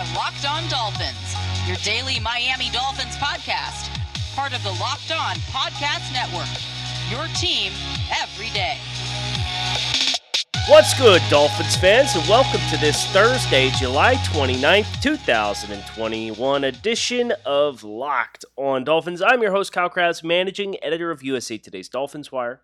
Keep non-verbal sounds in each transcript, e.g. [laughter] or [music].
are Locked On Dolphins, your daily Miami Dolphins podcast, part of the Locked On Podcast Network. Your team every day. What's good, Dolphins fans, and welcome to this Thursday, July 29th, 2021 edition of Locked on Dolphins. I'm your host, Kyle Crabbs, managing editor of USA Today's Dolphins Wire,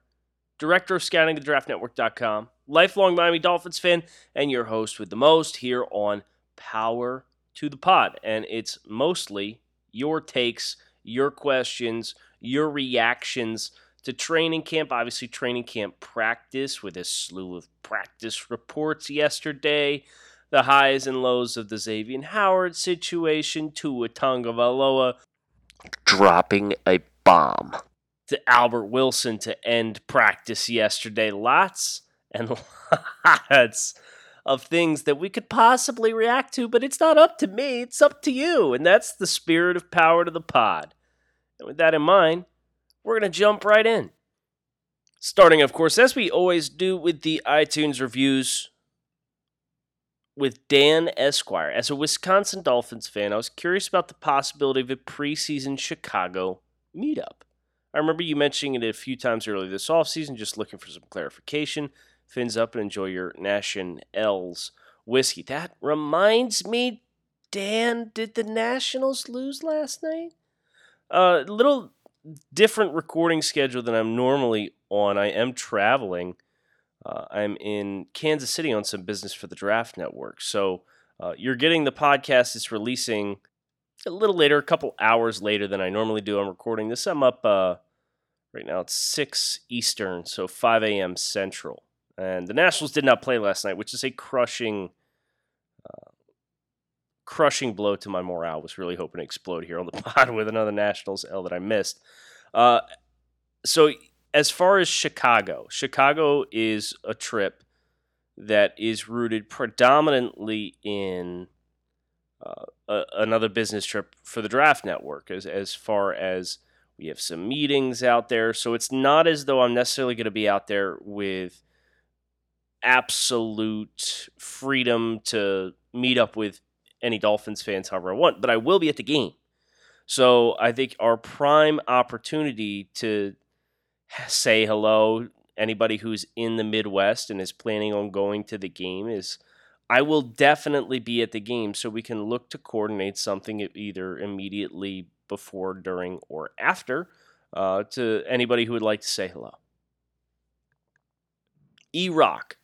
director of scouting the draftnetwork.com, lifelong Miami Dolphins fan, and your host with the most here on Power to the Pod. And it's mostly your takes, your questions, your reactions to training camp. Obviously, training camp practice with a slew of practice reports yesterday. The highs and lows of the Xavier Howard situation, Tua Tagovailoa dropping a bomb to Albert Wilson to end practice yesterday. Lots and [laughs] lots of things that we could possibly react to, but it's not up to me, it's up to you. And that's the spirit of power to the pod. And with that in mind, we're going to jump right in. Starting, of course, as we always do with the iTunes reviews with Dan Esquire. As a Wisconsin Dolphins fan, I was curious about the possibility of a preseason Chicago meetup. I remember you mentioning it a few times earlier this offseason, just looking for some clarification. Fins up and enjoy your Nationals whiskey. That reminds me, Dan, did the Nationals lose last night? A uh, little different recording schedule than I'm normally on. I am traveling. Uh, I'm in Kansas City on some business for the Draft Network. So uh, you're getting the podcast. It's releasing a little later, a couple hours later than I normally do. I'm recording this. I'm up uh, right now. It's 6 Eastern, so 5 a.m. Central. And the Nationals did not play last night, which is a crushing, uh, crushing blow to my morale. Was really hoping to explode here on the [laughs] pod with another Nationals L that I missed. Uh, so as far as Chicago, Chicago is a trip that is rooted predominantly in uh, a, another business trip for the Draft Network, as as far as we have some meetings out there. So it's not as though I'm necessarily going to be out there with absolute freedom to meet up with any Dolphins fans however I want, but I will be at the game. So I think our prime opportunity to say hello anybody who's in the Midwest and is planning on going to the game is I will definitely be at the game so we can look to coordinate something either immediately before, during, or after uh, to anybody who would like to say hello. E Rock.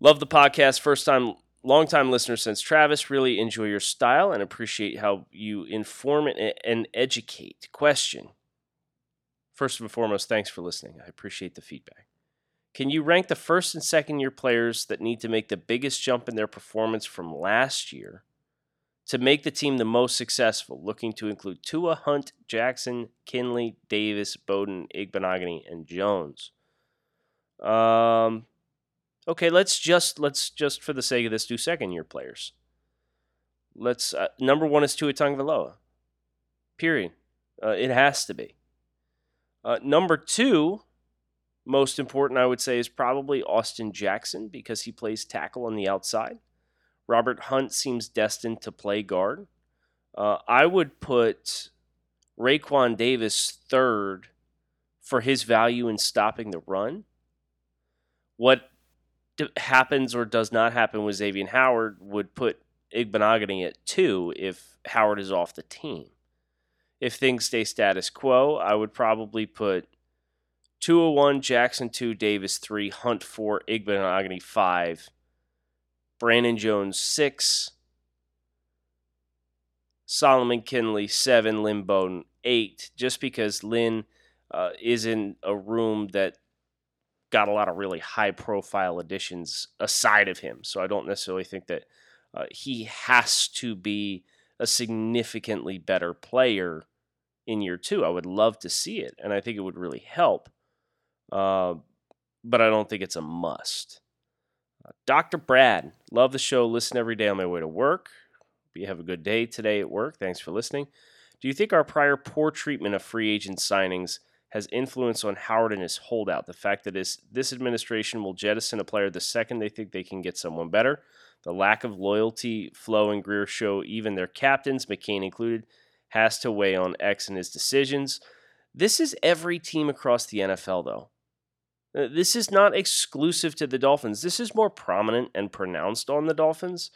Love the podcast. First time long time listener since Travis. Really enjoy your style and appreciate how you inform and educate. Question. First and foremost, thanks for listening. I appreciate the feedback. Can you rank the first and second year players that need to make the biggest jump in their performance from last year to make the team the most successful, looking to include Tua, Hunt, Jackson, Kindley, Davis, Bowden, Igbinoghene, and Jones? Um, Okay, let's just let's just for the sake of this do second year players. Let's uh, number one is Tua Tagovailoa. Period. Uh, it has to be. Uh, number two, most important, I would say, is probably Austin Jackson because he plays tackle on the outside. Robert Hunt seems destined to play guard. Uh, I would put Raekwon Davis third for his value in stopping the run. What happens or does not happen with Xavier Howard would put Igbinoghene at two if Howard is off the team. If things stay status quo, I would probably put 201, Jackson 2, Davis 3, Hunt 4, Igbinoghene 5, Brandon Jones 6, Solomon Kindley 7, Lynn Bowden 8, just because Lynn uh, is in a room that got a lot of really high profile additions aside of him. So I don't necessarily think that uh, he has to be a significantly better player in year two. I would love to see it, and I think it would really help. Uh, but I don't think it's a must. Uh, Dr. Brad, love the show. Listen every day on my way to work. You have a good day today at work. Thanks for listening. Do you think our prior poor treatment of free agent signings has influence on Howard and his holdout. The fact that this, administration will jettison a player the second they think they can get someone better. The lack of loyalty Flo and Grier show even their captains, McCain included, has to weigh on X and his decisions. This is every team across the NFL, though. Uh, this is not exclusive to the Dolphins. This is more prominent and pronounced on the Dolphins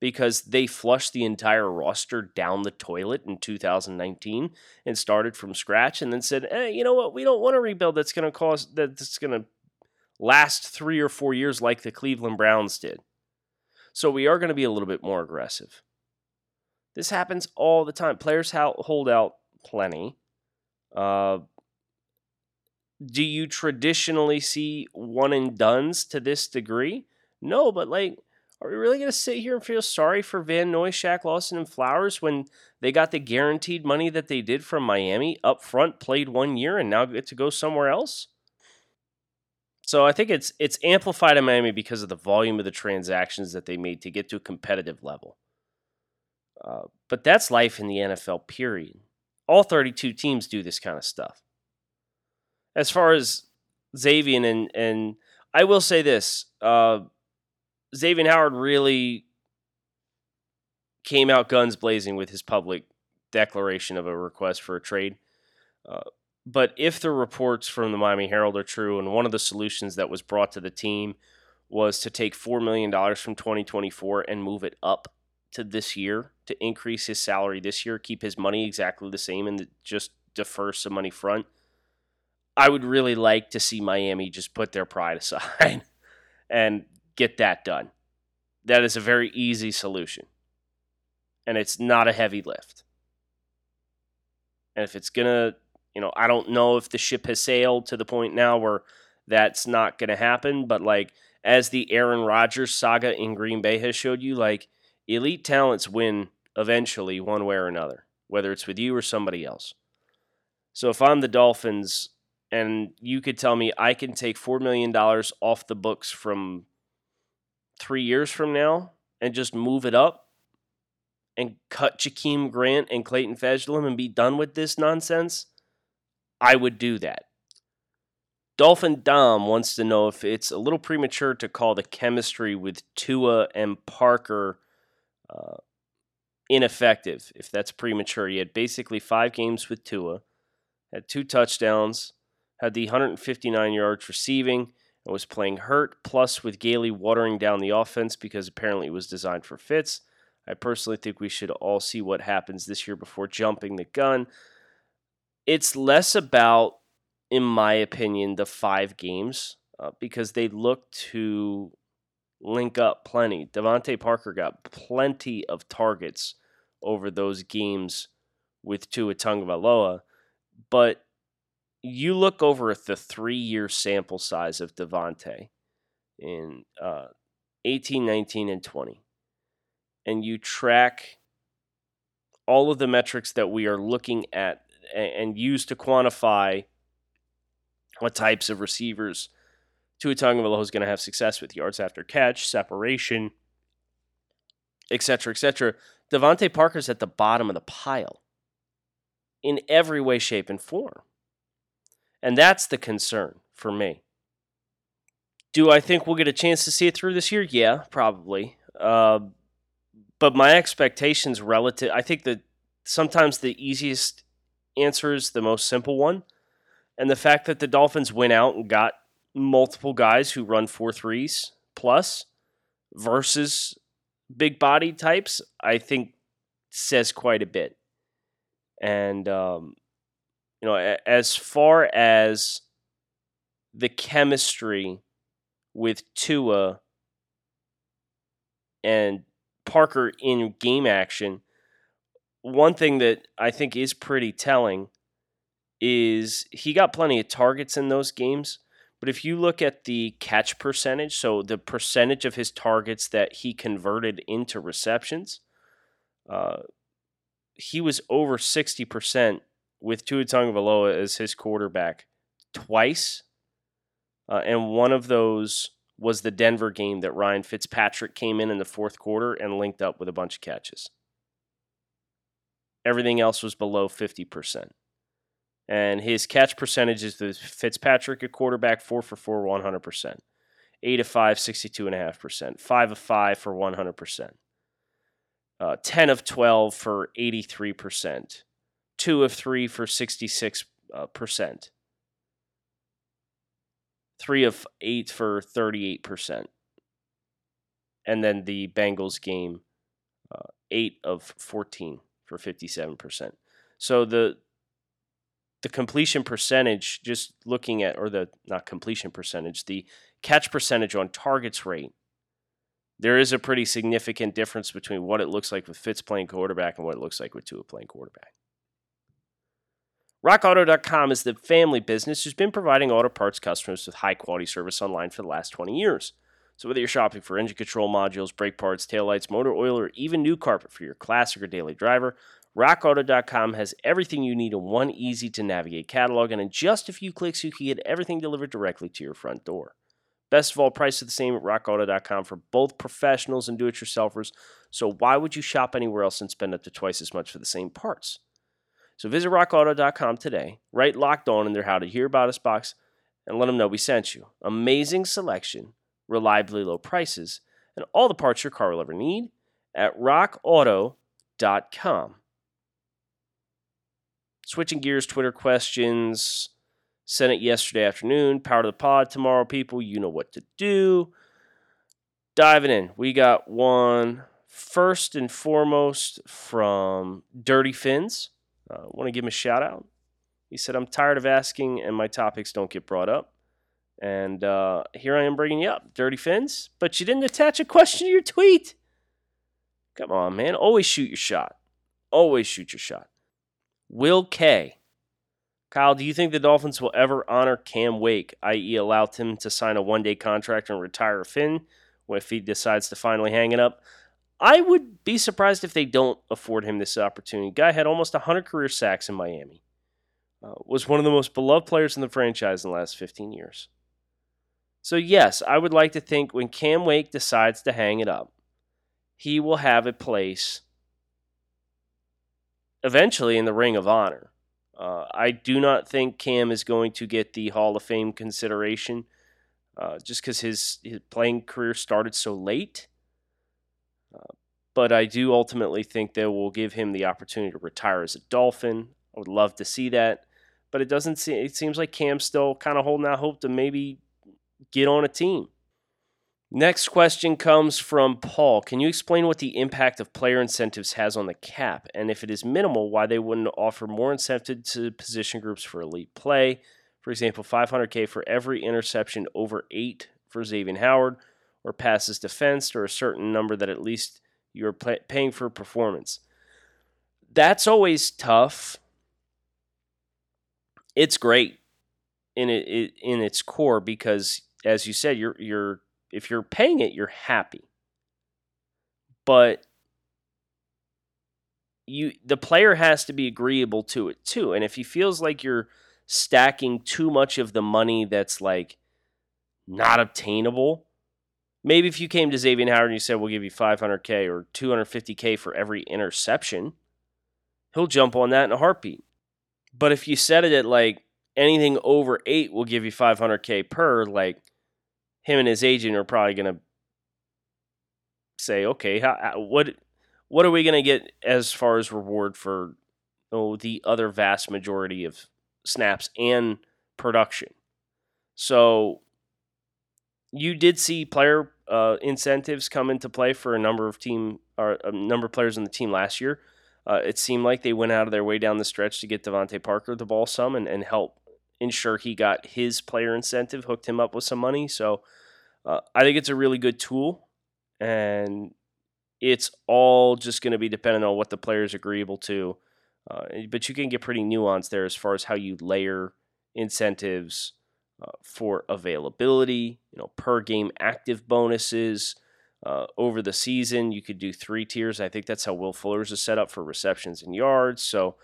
because they flushed the entire roster down the toilet in 2019 and started from scratch and then said, hey, you know what? We don't want to rebuild that's going to cost, that's going to last three or four years like the Cleveland Browns did. So we are going to be a little bit more aggressive. This happens all the time. Players hold out plenty. Uh, do you traditionally see one and duns to this degree? No, but like, are we really going to sit here and feel sorry for Van Noy, Shaq Lawson, and Flowers when they got the guaranteed money that they did from Miami up front, played one year, and now get to go somewhere else? So I think it's it's amplified in Miami because of the volume of the transactions that they made to get to a competitive level. Uh, but that's life in the NFL. Period. All 32 teams do this kind of stuff as far as Xavier and and I will say this, uh, Xavier Howard really came out guns blazing with his public declaration of a request for a trade. Uh, but if the reports from the Miami Herald are true, and one of the solutions that was brought to the team was to take $4 million from 2024 and move it up to this year to increase his salary this year, keep his money exactly the same, and just defer some money front. I would really like to see Miami just put their pride [laughs] aside and get that done. That is a very easy solution. And it's not a heavy lift. And if it's going to, you know, I don't know if the ship has sailed to the point now where that's not going to happen, but like as the Aaron Rodgers saga in Green Bay has showed you, like elite talents win eventually one way or another, whether it's with you or somebody else. So if I'm the Dolphins, and you could tell me I can take $4 million off the books from three years from now and just move it up and cut Jakeem Grant and Clayton Fejedelem and be done with this nonsense, I would do that. Dolphin Dom wants to know if it's a little premature to call the chemistry with Tua and Parker uh, ineffective, if that's premature. He had basically five games with Tua, had two touchdowns, had the 159 yards receiving and was playing hurt, plus with Gailey watering down the offense because apparently it was designed for Fitz. I personally think we should all see what happens this year before jumping the gun. It's less about, in my opinion, the five games uh, because they look to link up plenty. DeVante Parker got plenty of targets over those games with Tua Tagovailoa, but you look over at the three year sample size of DeVante in uh, 18, 19, and 20, and you track all of the metrics that we are looking at and use to quantify what types of receivers Tua Tagovailoa is going to have success with yards after catch, separation, etc., etc. DeVante Parker's at the bottom of the pile in every way, shape, and form. And that's the concern for me. Do I think we'll get a chance to see it through this year? Yeah, probably. Uh, but my expectations relative, I think that sometimes the easiest answer is the most simple one. And the fact that the Dolphins went out and got multiple guys who run four threes plus versus big body types, I think says quite a bit. And um, you know, as far as the chemistry with Tua and Parker in game action, one thing that I think is pretty telling is he got plenty of targets in those games. But if you look at the catch percentage, so the percentage of his targets that he converted into receptions, uh, he was over 60% with Tua Tagovailoa as his quarterback twice, uh, and one of those was the Denver game that Ryan Fitzpatrick came in in the fourth quarter and linked up with a bunch of catches. Everything else was below 50%. And his catch percentage is the Fitzpatrick at quarterback, 4 for 4, 100%. 8 of 5, 62.5%. 5 of 5 for 100%. Uh, 10 of 12 for 83%. 2 of 3 for 66%. Uh. 3 of 8 for 38%. And then the Bengals game, uh, 8 of 14 for 57%. So the the completion percentage, just looking at, or the not completion percentage, the catch percentage on targets rate, there is a pretty significant difference between what it looks like with Fitz playing quarterback and what it looks like with Tua playing quarterback. RockAuto.com is the family business who's been providing auto parts customers with high quality service online for the last 20 years. So, whether you're shopping for engine control modules, brake parts, taillights, motor oil, or even new carpet for your classic or daily driver, RockAuto.com has everything you need in one easy to navigate catalog, and in just a few clicks, you can get everything delivered directly to your front door. Best of all, prices are the same at RockAuto.com for both professionals and do it yourselfers, so why would you shop anywhere else and spend up to twice as much for the same parts? So visit rockauto.com today, write locked on in their How to Hear About Us box, and let them know we sent you. Amazing selection, reliably low prices, and all the parts your car will ever need at rockauto.com. Switching gears, Twitter questions. Sent it yesterday afternoon. Power to the pod tomorrow, people. You know what to do. Diving in, we got one first and foremost from Dirty Fins. Uh, want to give him a shout out. He said, I'm tired of asking and my topics don't get brought up. And uh, here I am bringing you up, Dirty Fins. But you didn't attach a question to your tweet. Come on, man. Always shoot your shot. Always shoot your shot. Will K. Kyle, do you think the Dolphins will ever honor Cam Wake, i.e., allow him to sign a one day contract and retire Finn if he decides to finally hang it up? I would be surprised if they don't afford him this opportunity. Guy had almost 100 career sacks in Miami. Uh, was one of the most beloved players in the franchise in the last 15 years. So, yes, I would like to think when Cam Wake decides to hang it up, he will have a place eventually in the Ring of Honor. Uh, I do not think Cam is going to get the Hall of Fame consideration uh, just because his, his playing career started so late. But I do ultimately think they will give him the opportunity to retire as a Dolphin. I would love to see that. But it doesn't seem, it seems like Cam's still kind of holding out hope to maybe get on a team. Next question comes from Paul. Can you explain what the impact of player incentives has on the cap? And if it is minimal, why they wouldn't offer more incentive to position groups for elite play? For example, 500K for every interception over eight for Xavier Howard, or passes defensed, or a certain number that at least you're pay- paying for performance. That's always tough. It's great in it in its core because, as you said, you're you're if you're paying it, you're happy. But you the player has to be agreeable to it too. And if he feels like you're stacking too much of the money that's like not obtainable, maybe if you came to Xavier Howard and you said we'll give you 500k or 250k for every interception, he'll jump on that in a heartbeat. But if you set it at like anything over 8 will give you 500k per, like him and his agent are probably going to say, okay, how, what what are we going to get as far as reward for oh, the other vast majority of snaps and production? So you did see player uh, incentives come into play for a number of team or a number of players in the team last year. Uh, it seemed like they went out of their way down the stretch to get DeVante Parker the ball some and, and help ensure he got his player incentive, hooked him up with some money. So uh, I think it's a really good tool, and it's all just going to be dependent on what the player is agreeable to. Uh, but you can get pretty nuanced there as far as how you layer incentives uh, for availability, you know, per game active bonuses. Uh, over the season, you could do three tiers. I think that's how Will Fuller's is set up for receptions and yards. So,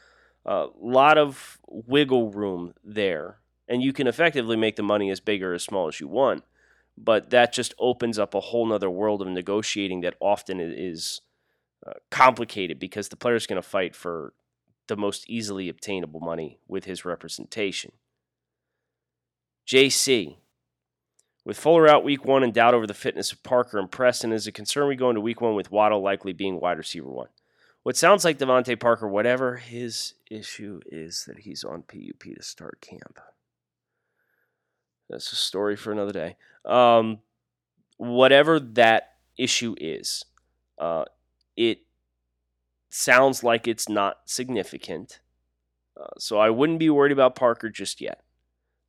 a uh, lot of wiggle room there. And you can effectively make the money as big or as small as you want but that just opens up a whole nother world of negotiating that often is uh, complicated because the player's going to fight for the most easily obtainable money with his representation. JC. With Fuller out week one and doubt over the fitness of Parker and Preston, is a concern we go into week one with Waddle likely being wide receiver one. What sounds like DeVante Parker, whatever his issue is that he's on PUP to start camp. That's a story for another day. Um, whatever that issue is, uh, it sounds like it's not significant. Uh, so I wouldn't be worried about Parker just yet.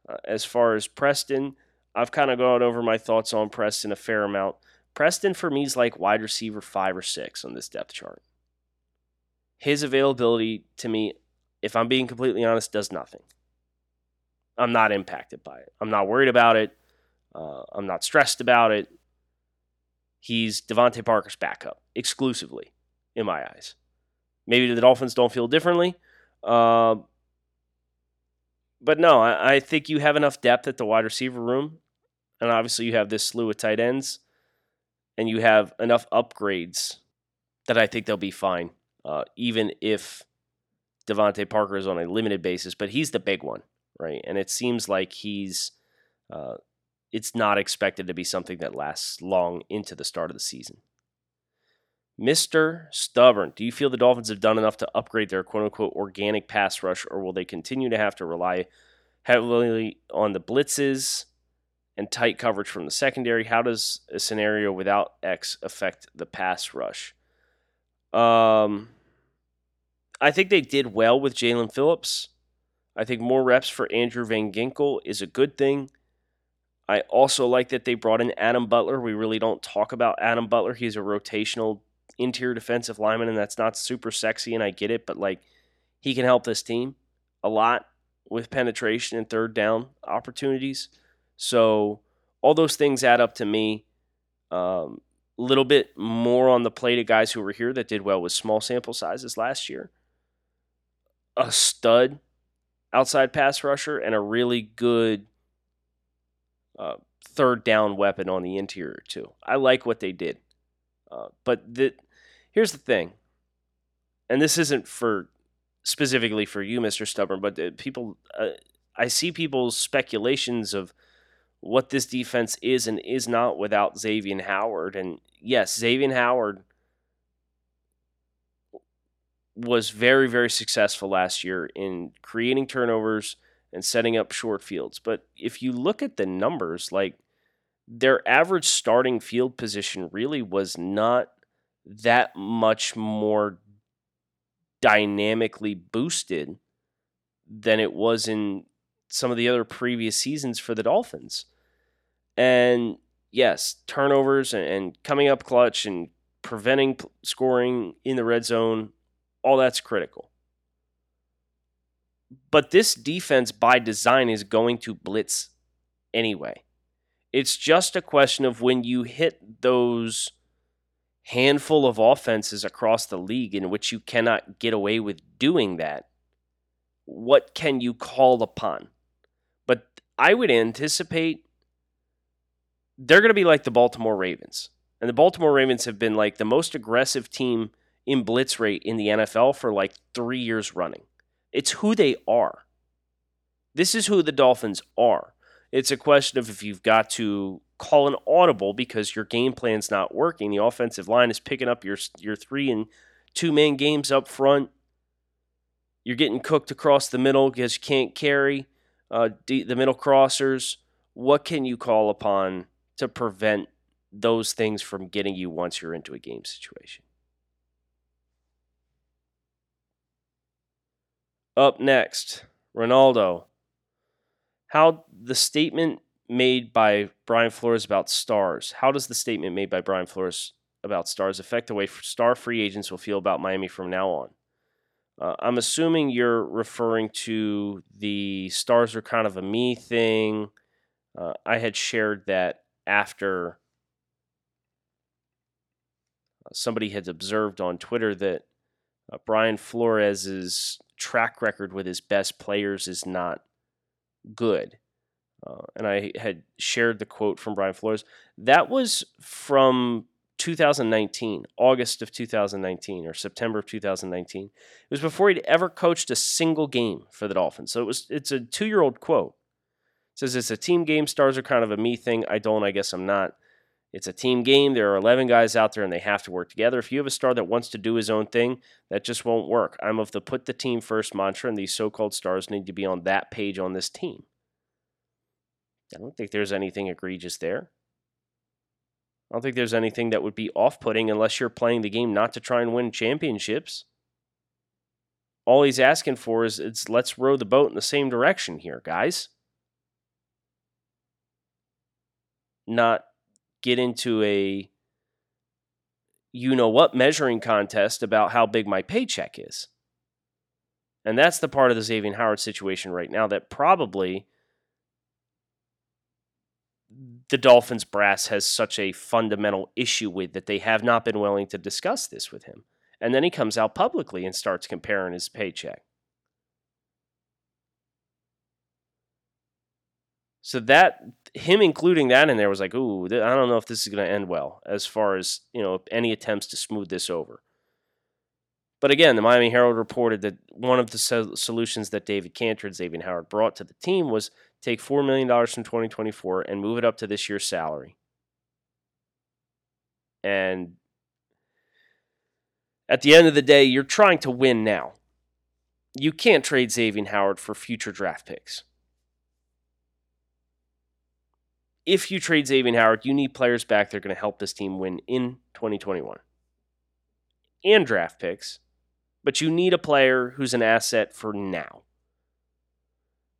Uh, as far as Preston, I've kind of gone over my thoughts on Preston a fair amount. Preston for me is like wide receiver five or six on this depth chart. His availability to me, if I'm being completely honest, does nothing. I'm not impacted by it. I'm not worried about it. Uh, I'm not stressed about it. He's DeVante Parker's backup exclusively, in my eyes. Maybe the Dolphins don't feel differently. Uh, but no, I, I, think you have enough depth at the wide receiver room. And obviously, you have this slew of tight ends. And you have enough upgrades that I think they'll be fine, uh, even if DeVante Parker is on a limited basis. But he's the big one right? And it seems like he's uh, it's not expected to be something that lasts long into the start of the season. Mr. Stubborn, do you feel the Dolphins have done enough to upgrade their quote unquote organic pass rush, or will they continue to have to rely heavily on the blitzes and tight coverage from the secondary? How does a scenario without X affect the pass rush? Um, I think they did well with Jaelan Phillips. I think more reps for Andrew Van Ginkel is a good thing. I also like that they brought in Adam Butler. We really don't talk about Adam Butler. He's a rotational interior defensive lineman, and that's not super sexy, and I get it, but like he can help this team a lot with penetration and third down opportunities. So all those things add up to me. A um, little bit more on the plate of guys who were here that did well with small sample sizes last year. A stud outside pass rusher and a really good uh, third down weapon on the interior too. I like what they did, uh, but the, here's the thing, and this isn't for specifically for you, Mister Stubborn, but uh, people, uh, I see people's speculations of what this defense is and is not without Xavier Howard, and yes, Xavier Howard was very, very successful last year in creating turnovers and setting up short fields. But if you look at the numbers, like their average starting field position really was not that much more dynamically boosted than it was in some of the other previous seasons for the Dolphins. And yes, turnovers and, coming up clutch and preventing scoring in the red zone all that's critical. But this defense by design is going to blitz anyway. It's just a question of when you hit those handful of offenses across the league in which you cannot get away with doing that, what can you call upon? But I would anticipate they're going to be like the Baltimore Ravens. And the Baltimore Ravens have been like the most aggressive team in blitz rate in the NFL for like three years running. It's who they are. This is who the Dolphins are. It's a question of if you've got to call an audible because your game plan's not working. The offensive line is picking up your your three and two man games up front. You're getting cooked across the middle because you can't carry uh, the middle crossers. What can you call upon to prevent those things from getting you once you're into a game situation? Up next, Ronaldo. How the statement made by Brian Flores about stars, how does the statement made by Brian Flores about stars affect the way star free agents will feel about Miami from now on? Uh, I'm assuming you're referring to the stars are kind of a me thing. Uh, I had shared that after uh, somebody had observed on Twitter that uh, Brian Flores's track record with his best players is not good. Uh, and I had shared the quote from Brian Flores. That was from 2019, August of 2019 or September of 2019. It was before he'd ever coached a single game for the Dolphins. So it was it's a 2-year-old quote. It says it's a team game, stars are kind of a me thing. I don't, I guess I'm not. It's a team game. There are 11 guys out there and they have to work together. If you have a star that wants to do his own thing, that just won't work. I'm of the put the team first mantra, and these so called stars need to be on that page on this team. I don't think there's anything egregious there. I don't think there's anything that would be off putting unless you're playing the game not to try and win championships. All he's asking for is it's let's row the boat in the same direction here, guys. Not get into a you know what measuring contest about how big my paycheck is. And that's the part of the Xavier Howard situation right now that probably the Dolphins brass has such a fundamental issue with that they have not been willing to discuss this with him. And then he comes out publicly and starts comparing his paycheck. So that him including that in there was like, ooh, I don't know if this is going to end well as far as you know any attempts to smooth this over. But again, the Miami Herald reported that one of the solutions that David Canter and Xavier Howard brought to the team was take $4 million from 2024 and move it up to this year's salary. And at the end of the day, you're trying to win now. You can't trade Xavier Howard for future draft picks if you trade Xavier Howard, you need players back that are going to help this team win in 2021 and draft picks, but you need a player who's an asset for now.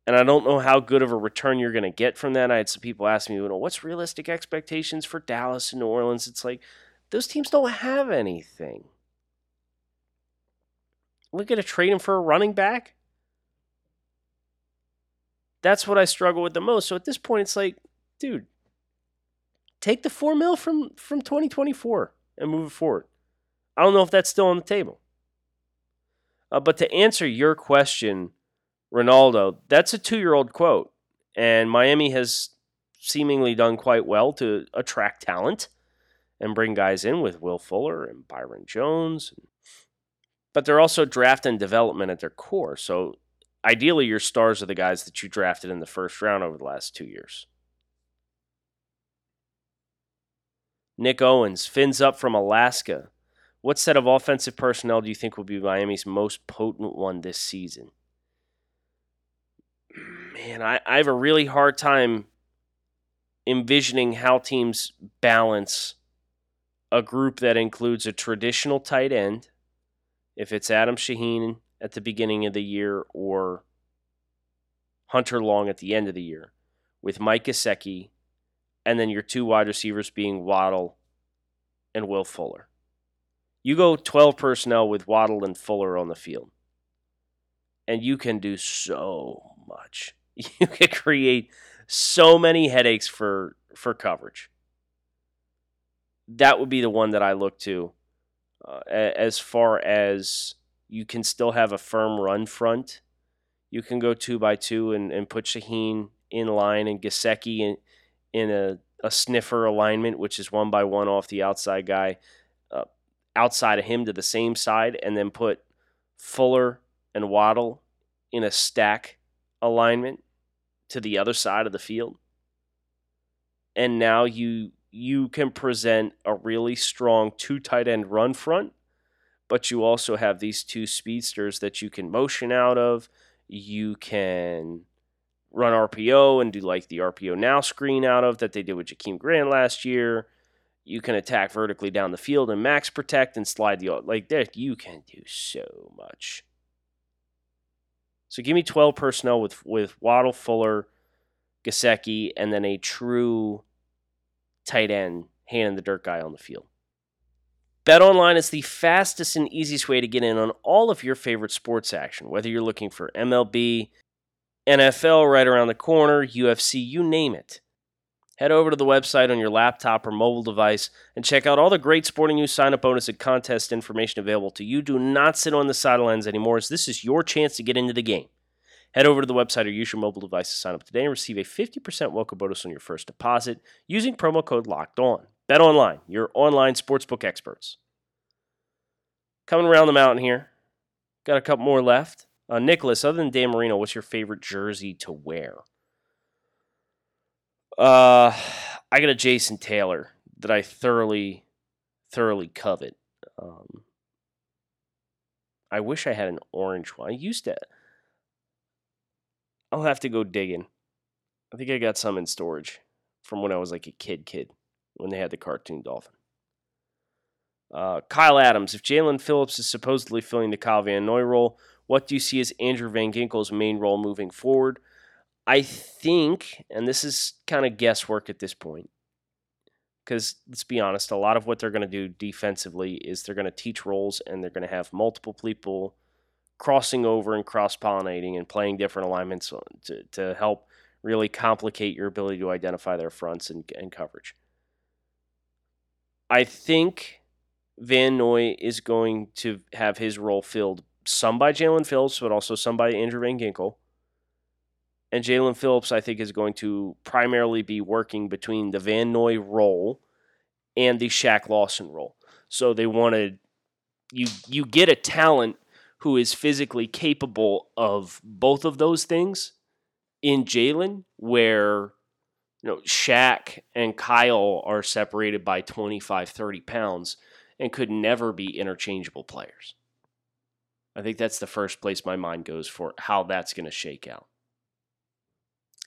And I don't know how good of a return you're going to get from that. I had some people ask me, well, what's realistic expectations for Dallas and New Orleans? It's like those teams don't have anything. We're going to trade him for a running back? That's what I struggle with the most. So at this point, it's like, dude, take the four mil from from 2024 and move it forward. I don't know if that's still on the table. Uh, but to answer your question, Ronaldo, that's a two year old quote. And Miami has seemingly done quite well to attract talent and bring guys in with Will Fuller and Byron Jones. But they're also draft and development at their core. So ideally, your stars are the guys that you drafted in the first round over the last two years. Nick Owens, fins up from Alaska. What set of offensive personnel do you think will be Miami's most potent one this season? Man, I, I have a really hard time envisioning how teams balance a group that includes a traditional tight end, if it's Adam Shaheen at the beginning of the year or Hunter Long at the end of the year, with Mike Gesicki and then your two wide receivers being Waddle and Will Fuller. You go 12 personnel with Waddle and Fuller on the field, and you can do so much. [laughs] You can create so many headaches for for coverage. That would be the one that I look to uh, as far as you can still have a firm run front. You can go two by two and, and put Shaheen in line and Gesicki in, in a, a sniffer alignment, which is one by one off the outside guy, uh, outside of him to the same side, and then put Fuller and Waddle in a stack alignment to the other side of the field. And now you you can present a really strong two tight end run front, but you also have these two speedsters that you can motion out of. You can run RPO and do like the RPO now screen out of that they did with Jakeem Grant last year. You can attack vertically down the field and max protect and slide the like that. You can do so much. So give me 12 personnel with with Waddle, Fuller, Gesicki, and then a true tight end, hand in the dirt guy on the field. Bet online is the fastest and easiest way to get in on all of your favorite sports action, whether you're looking for MLB, NFL right around the corner, UFC, you name it. Head over to the website on your laptop or mobile device and check out all the great sporting news, sign up bonus, and contest information available to you. Do not sit on the sidelines anymore, as this is your chance to get into the game. Head over to the website or use your mobile device to sign up today and receive a 50% welcome bonus on your first deposit using promo code LOCKED ON. Bet online, your online sportsbook experts. Coming around the mountain here. Got a couple more left. Uh, Nicholas, other than Dan Marino, what's your favorite jersey to wear? Uh, I got a Jason Taylor that I thoroughly, thoroughly covet. Um, I wish I had an orange one. I used to. I'll have to go digging. I think I got some in storage from when I was like a kid, kid, when they had the cartoon dolphin. Uh, Kyle Adams, if Jaelan Phillips is supposedly filling the Kyle Van Noy role, what do you see as Andrew Van Ginkel's main role moving forward? I think, and this is kind of guesswork at this point, because let's be honest, a lot of what they're going to do defensively is they're going to teach roles and they're going to have multiple people crossing over and cross pollinating and playing different alignments to, to help really complicate your ability to identify their fronts and, and coverage. I think Van Noy is going to have his role filled some by Jaelan Phillips, but also some by Andrew Van Ginkel. And Jaelan Phillips, I think, is going to primarily be working between the Van Noy role and the Shaq Lawson role. So they wanted you you get a talent who is physically capable of both of those things in Jaelan, where you know Shaq and Kyle are separated by 25, 30 pounds and could never be interchangeable players. I think that's the first place my mind goes for how that's going to shake out.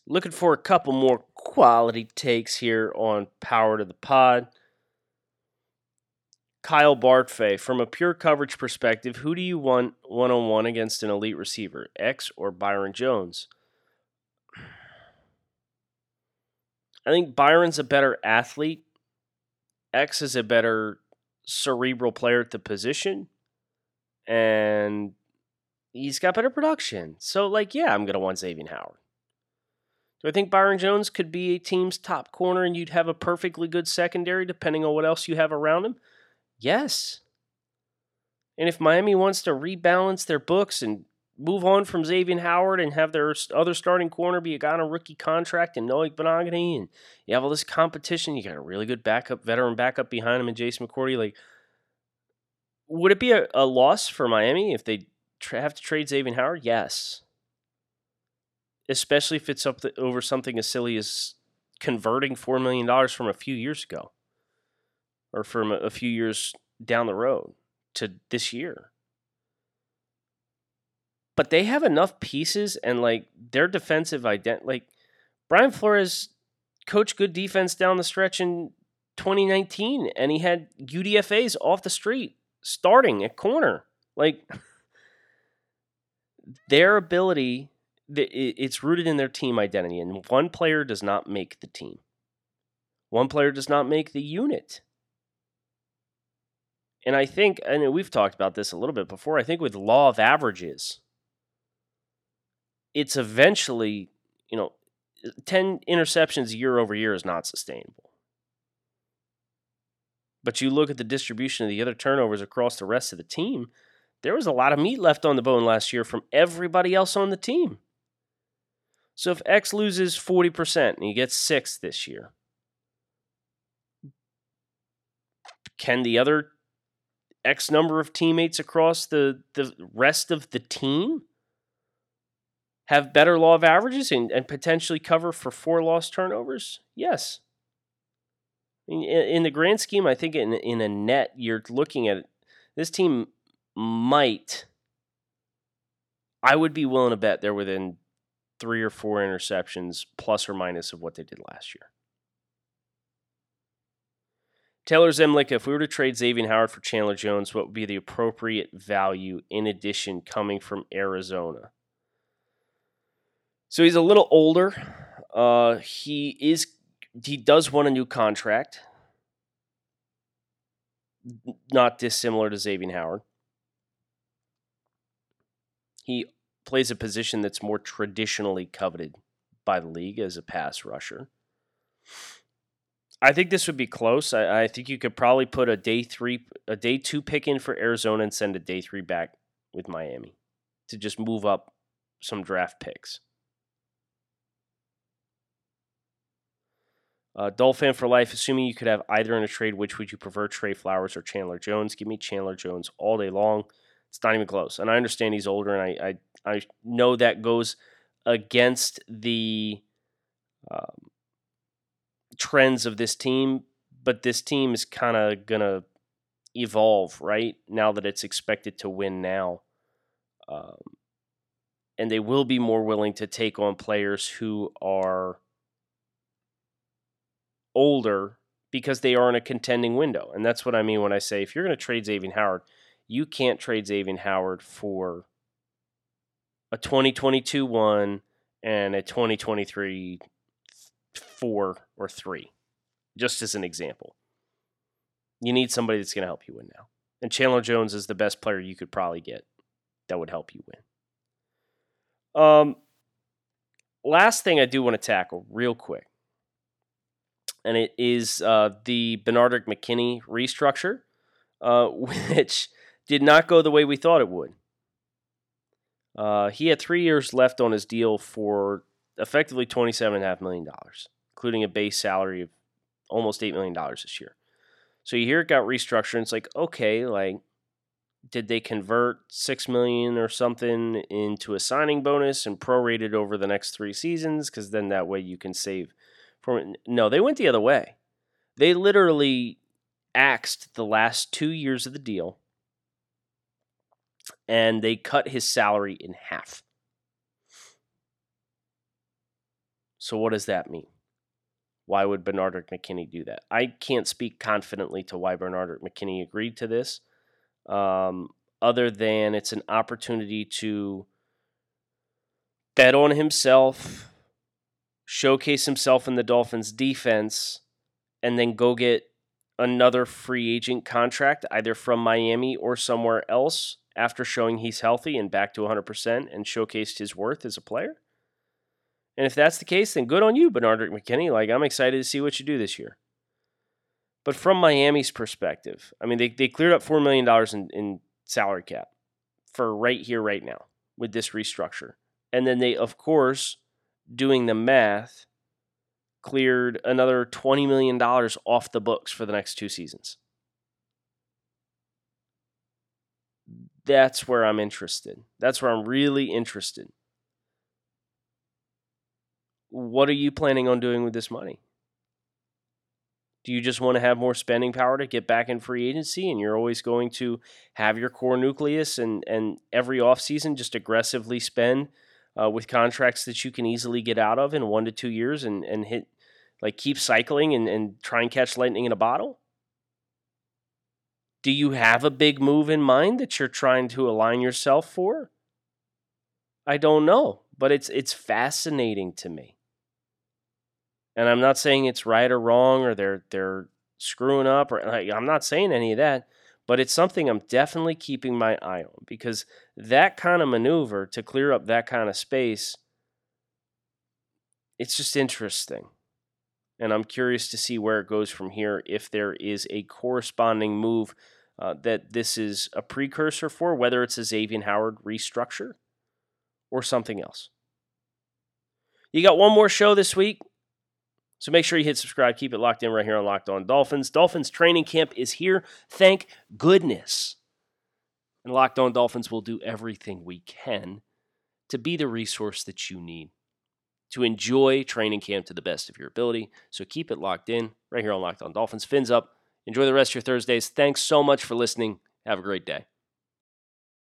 Looking for a couple more quality takes here on Power to the Pod. Kyle Bartfay, from a pure coverage perspective, who do you want one on one against an elite receiver, X or Byron Jones? I think Byron's a better athlete. X is a better cerebral player at the position. And he's got better production. So, like, yeah, I'm going to want Xavier Howard. Do I think Byron Jones could be a team's top corner and you'd have a perfectly good secondary depending on what else you have around him? Yes. And if Miami wants to rebalance their books and move on from Xavier Howard and have their other starting corner be a guy on a rookie contract and Noah Igbinoghene, and you have all this competition, you got a really good backup, veteran backup behind him and Jason McCourty, like, would it be a, a loss for Miami if they tra- have to trade Xavier Howard? Yes. Especially if it's up the, over something as silly as converting $4 million from a few years ago or from a few years down the road to this year. But they have enough pieces and like their defensive identity. Like Brian Flores coached good defense down the stretch in 2019, and he had UDFA's off the street starting at corner. Like their ability, it's rooted in their team identity, and one player does not make the team. One player does not make the unit. And I think, and we've talked about this a little bit before, I think with law of averages, it's eventually, you know, 10 interceptions year over year is not sustainable. But you look at the distribution of the other turnovers across the rest of the team, there was a lot of meat left on the bone last year from everybody else on the team. So if X loses 40% and he gets six this year, can the other X number of teammates across the, the rest of the team have better law of averages and, and potentially cover for four lost turnovers? Yes. In, the grand scheme, I think in, in a net, you're looking at this team might, I would be willing to bet they're within three or four interceptions plus or minus of what they did last year. Taylor Zemlik, if we were to trade Xavier Howard for Chandler Jones, what would be the appropriate value in addition coming from Arizona? So he's a little older. Uh, he is he does want a new contract, not dissimilar to Xavier Howard. He plays a position that's more traditionally coveted by the league as a pass rusher. I think this would be close. I, I, think you could probably put a day three, a day two pick in for Arizona and send a day three back with Miami to just move up some draft picks. Uh, Dolphin for life. Assuming you could have either in a trade, which would you prefer, Trey Flowers or Chandler Jones? Give me Chandler Jones all day long. It's not even close. And I understand he's older, and I I, I know that goes against the um, trends of this team, but this team is kind of gonna evolve right now that it's expected to win now. Um, and they will be more willing to take on players who are older because they are in a contending window. And that's what I mean when I say if you're going to trade Xavier Howard, you can't trade Xavier Howard for a 2022 one and a 2023 four or three, just as an example. You need somebody that's going to help you win now. And Chandler Jones is the best player you could probably get that would help you win. Um, last thing I do want to tackle real quick, and it is uh, the Benardrick McKinney restructure, uh, [laughs] which did not go the way we thought it would. Uh, he had three years left on his deal for effectively $27.5 million, including a base salary of almost $8 million this year. So you hear it got restructured, and it's like, okay, like, did they convert six million or something into a signing bonus and prorate it over the next three seasons? Because then that way you can save No, they went the other way. They literally axed the last two years of the deal and they cut his salary in half. So, what does that mean? Why would Benardrick McKinney do that? I can't speak confidently to why Benardrick McKinney agreed to this, um, other than it's an opportunity to bet on himself, showcase himself in the Dolphins' defense, and then go get another free agent contract either from Miami or somewhere else after showing he's healthy and back to 100% and showcased his worth as a player? And if that's the case, then good on you, Benardrick McKinney. Like, I'm excited to see what you do this year. But from Miami's perspective, I mean, they, they cleared up $4 million in, in salary cap for right here, right now with this restructure. And then they, of course, doing the math, cleared another $20 million off the books for the next two seasons. That's where I'm interested. That's where I'm really interested what are you planning on doing with this money? Do you just want to have more spending power to get back in free agency and you're always going to have your core nucleus and, and every offseason just aggressively spend uh, with contracts that you can easily get out of in one to two years and, and hit like keep cycling and, and try and catch lightning in a bottle? Do you have a big move in mind that you're trying to align yourself for? I don't know, but it's it's fascinating to me. And I'm not saying it's right or wrong or they're they're screwing up or I'm not saying any of that, but it's something I'm definitely keeping my eye on because that kind of maneuver to clear up that kind of space it's just interesting. And I'm curious to see where it goes from here if there is a corresponding move uh, that this is a precursor for, whether it's a Xavier Howard restructure or something else. You got one more show this week. So make sure you hit subscribe. Keep it locked in right here on Locked On Dolphins. Dolphins training camp is here. Thank goodness. And Locked On Dolphins will do everything we can to be the resource that you need to enjoy training camp to the best of your ability. So keep it locked in right here on Locked On Dolphins. Fins up. Enjoy the rest of your Thursdays. Thanks so much for listening. Have a great day.